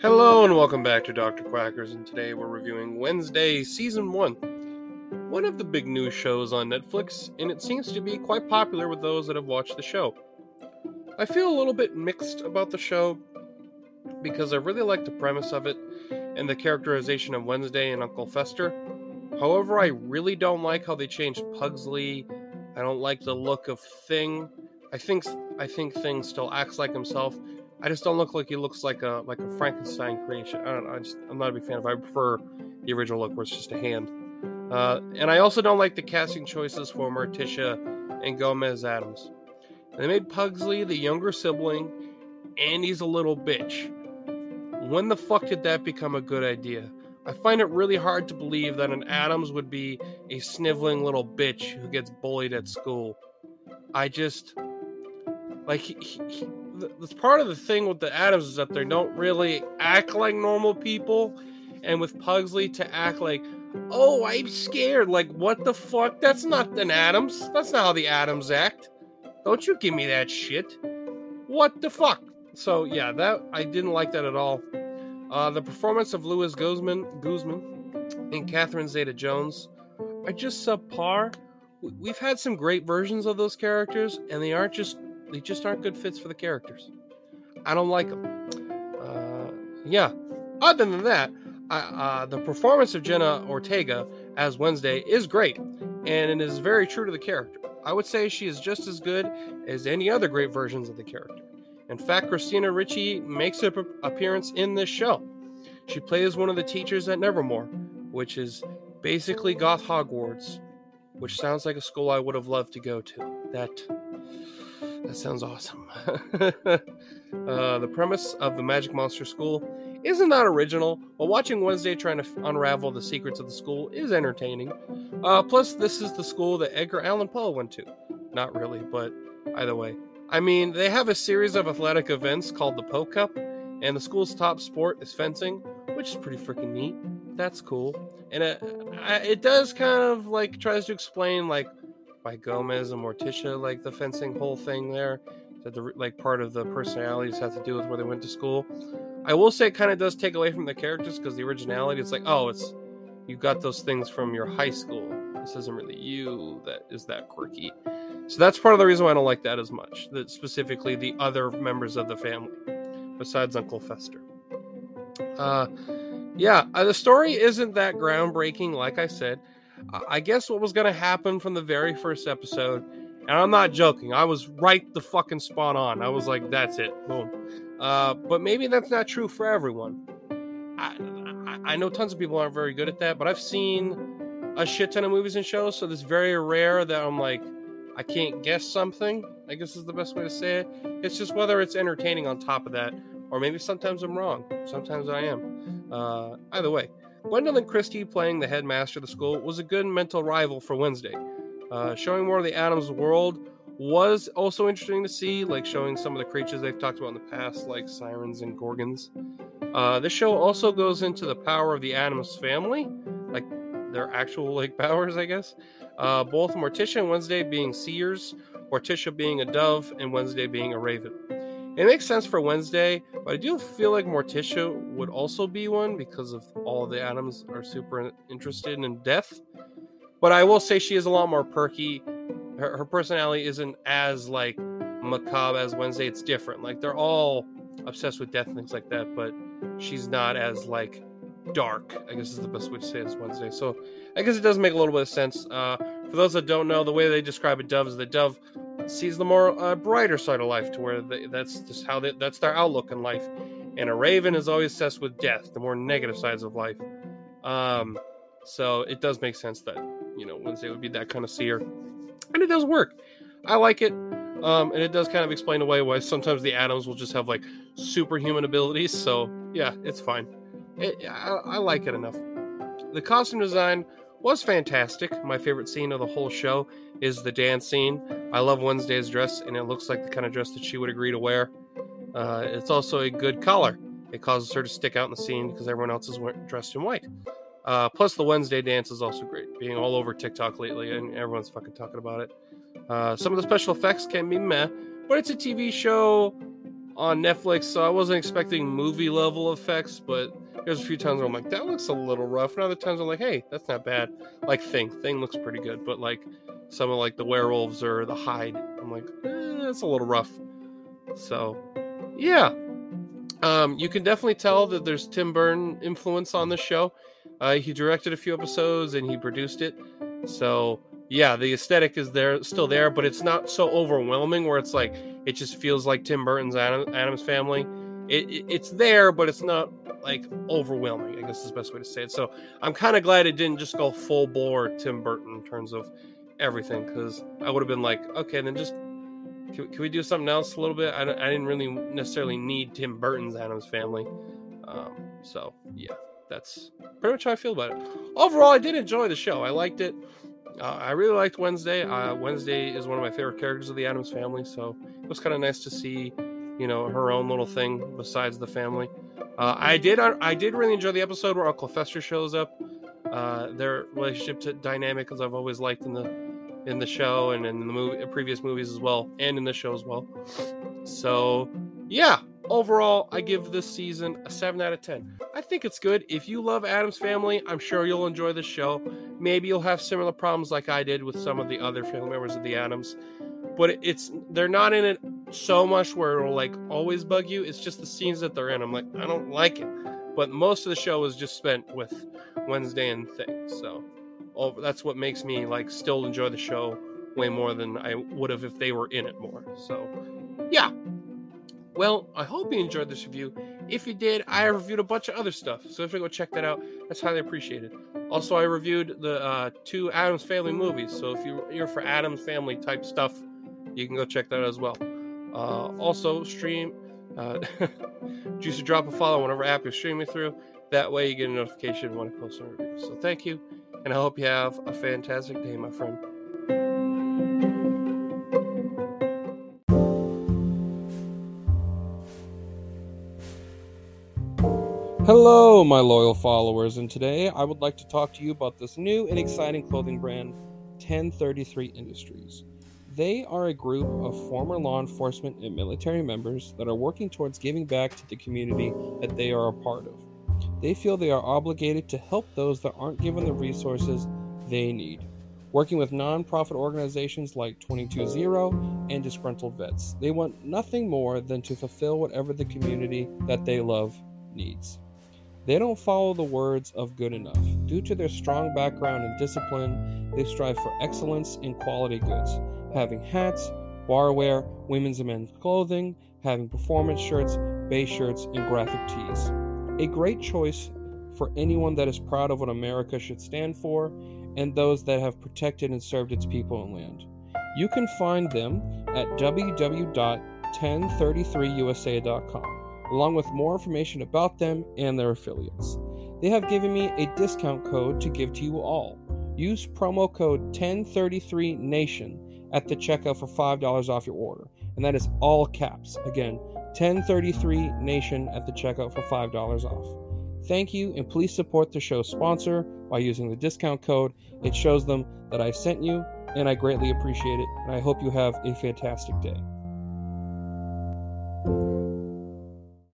Hello and welcome back to Dr. Quackers, and today we're reviewing Wednesday Season 1. One of the big news shows on Netflix, and it seems to be quite popular with those that have watched the show. I feel a little bit mixed about the show because I really like the premise of it and the characterization of Wednesday and Uncle Fester. However, I really don't like how they changed Pugsley. I don't like the look of Thing. I think I think Thing still acts like himself. I just don't look like he looks like a like a Frankenstein creation. I don't know. I just I'm not a big fan of. I prefer the original look where it's just a hand. Uh, and I also don't like the casting choices for Morticia and Gomez Addams. They made Pugsley the younger sibling, and he's a little bitch. When the fuck did that become a good idea? I find it really hard to believe that an Addams would be a sniveling little bitch who gets bullied at school. I just like he, he, that's part of the thing with the Addams is that they don't really act like normal people, and with Pugsley to act like, oh, I'm scared. Like what the fuck? That's not an Addams. That's not how the Addams act. Don't you give me that shit. What the fuck? So yeah, that I didn't like that at all. Uh, the performance of Luis Guzman, Guzman and Catherine Zeta-Jones are just subpar. We've had some great versions of those characters, and they aren't just they just aren't good fits for the characters. I don't like them. Uh, yeah. Other than that, uh, the performance of Jenna Ortega as Wednesday is great, and it is very true to the character. I would say she is just as good as any other great versions of the character. In fact, Christina Ricci makes an appearance in this show. She plays one of the teachers at Nevermore, which is basically Goth Hogwarts, which sounds like a school I would have loved to go to. That that sounds awesome. uh, the premise of the Magic Monster School isn't that original, but watching Wednesday trying to unravel the secrets of the school is entertaining. Uh, plus, this is the school that Edgar Allan Poe went to. Not really, but either way. I mean, they have a series of athletic events called the Poe Cup, and the school's top sport is fencing, which is pretty freaking neat. That's cool. And it, it does kind of like tries to explain like why Gomez and Morticia like the fencing whole thing there that the like part of the personalities have to do with where they went to school. I will say it kind of does take away from the characters because the originality, it's like, oh, it's you got those things from your high school. This isn't really you that is that quirky. So that's part of the reason why I don't like that as much. That specifically the other members of the family, besides Uncle Fester. Uh, yeah, uh, the story isn't that groundbreaking, like I said. I guess what was going to happen from the very first episode and I'm not joking. I was right the fucking spot on. I was like, that's it. Boom. Uh, but maybe that's not true for everyone. I, I, I know tons of people aren't very good at that, but I've seen a shit ton of movies and shows, so it's very rare that I'm like, I can't guess something. I guess is the best way to say it. It's just whether it's entertaining on top of that, or maybe sometimes I'm wrong. Sometimes I am. Uh, either way, Gwendoline Christie playing the headmaster of the school was a good mental rival for Wednesday. Uh, showing more of the Addams world was also interesting to see, like showing some of the creatures they've talked about in the past, like sirens and gorgons. Uh, this show also goes into the power of the Addams family, like their actual like powers, I guess. Uh, both Morticia and Wednesday being seers, Morticia being a dove, and Wednesday being a raven. It makes sense for Wednesday, but I do feel like Morticia would also be one because of all the Addams are super interested in death. But I will say she is a lot more perky. Her, her personality isn't as like macabre as Wednesday. It's different. Like they're all obsessed with death and things like that, but she's not as like dark. I guess is the best way to say it as Wednesday. So I guess it does make a little bit of sense. Uh, for those that don't know, the way they describe a dove is the dove sees the more uh, brighter side of life, to where they, that's just how they, that's their outlook in life. And a raven is always obsessed with death, the more negative sides of life. Um, so it does make sense that you know Wednesday would be that kind of seer, and it does work. I like it, um, and it does kind of explain away why sometimes the Addams will just have like superhuman abilities. So yeah, it's fine. It, I, I like it enough. The costume design was fantastic. My favorite scene of the whole show is the dance scene. I love Wednesday's dress, and it looks like the kind of dress that she would agree to wear. Uh, it's also a good color. It causes her to stick out in the scene because everyone else is dressed in white. Uh, plus, the Wednesday dance is also great, being all over TikTok lately, and everyone's fucking talking about it. Uh, some of the special effects can be meh, but it's a TV show on Netflix, so I wasn't expecting movie level effects. But there's a few times where I'm like, that looks a little rough, and other times I'm like, hey, that's not bad. Like Thing, Thing looks pretty good, but like some of like the werewolves or the hide, I'm like, eh, that's a little rough. So, yeah, um, you can definitely tell that there's Tim Burton influence on the show. Uh, he directed a few episodes and he produced it. So yeah, the aesthetic is there, still there, but it's not so overwhelming where it's like it just feels like Tim Burton's Adam, Addams Family. It, it, it's there, but it's not like overwhelming. I guess is the best way to say it. So I'm kind of glad it didn't just go full bore Tim Burton in terms of everything, because I would have been like, okay, then just can, can, we do something else a little bit? I, I didn't really necessarily need Tim Burton's Addams Family. Um, so yeah, that's pretty much how I feel about it. Overall, I did enjoy the show. I liked it. Uh, I really liked Wednesday. Uh, Wednesday is one of my favorite characters of the Addams family, so it was kind of nice to see, you know, her own little thing besides the family. Uh, I did. I did really enjoy the episode where Uncle Fester shows up. Uh, their relationship to dynamic, as I've always liked in the in the show and in the movie, previous movies as well, and in the show as well. So, yeah, overall, I give this season a 7 out of 10. I think it's good. If you love Addams Family, I'm sure you'll enjoy the show. Maybe you'll have similar problems like I did with some of the other family members of the Addams, But it's they're not in it so much where it'll like always bug you. It's just the scenes that they're in. I'm like, I don't like it. But most of the show is just spent with Wednesday and things. So oh, that's what makes me like still enjoy the show way more than I would have if they were in it more. So, yeah. Well, I hope you enjoyed this review. If you did, I reviewed a bunch of other stuff, so if you go check that out, that's highly appreciated. Also, I reviewed the uh, two Addams Family movies, so if you, you're for Addams Family type stuff, you can go check that out as well. Uh, also, stream, uh, a drop a follow whenever app you're streaming through. That way, you get a notification when I post a review. So, thank you and I hope you have a fantastic day, my friend. Hello, my loyal followers, and today I would like to talk to you about this new and exciting clothing brand, 1033 Industries. They are a group of former law enforcement and military members that are working towards giving back to the community that they are a part of. They feel they are obligated to help those that aren't given the resources they need. Working with nonprofit organizations like 220 and Disgruntled Vets, they want nothing more than to fulfill whatever the community that they love needs. They don't follow the words of good enough. Due to their strong background and discipline, they strive for excellence in quality goods, having hats, barware, women's and men's clothing, having performance shirts, base shirts, and graphic tees a great choice for anyone that is proud of what America should stand for and those that have protected and served its people and land. You can find them at www.1033usa.com, along with more information about them and their affiliates. They have given me a discount code to give to you all. Use promo code 1033NATION at the checkout for $5 off your order, and that is all caps. Again, 1033 Nation at the checkout for $5 off. Thank you, and please support the show's sponsor by using the discount code. It shows them that I sent you, and I greatly appreciate it. And I hope you have a fantastic day.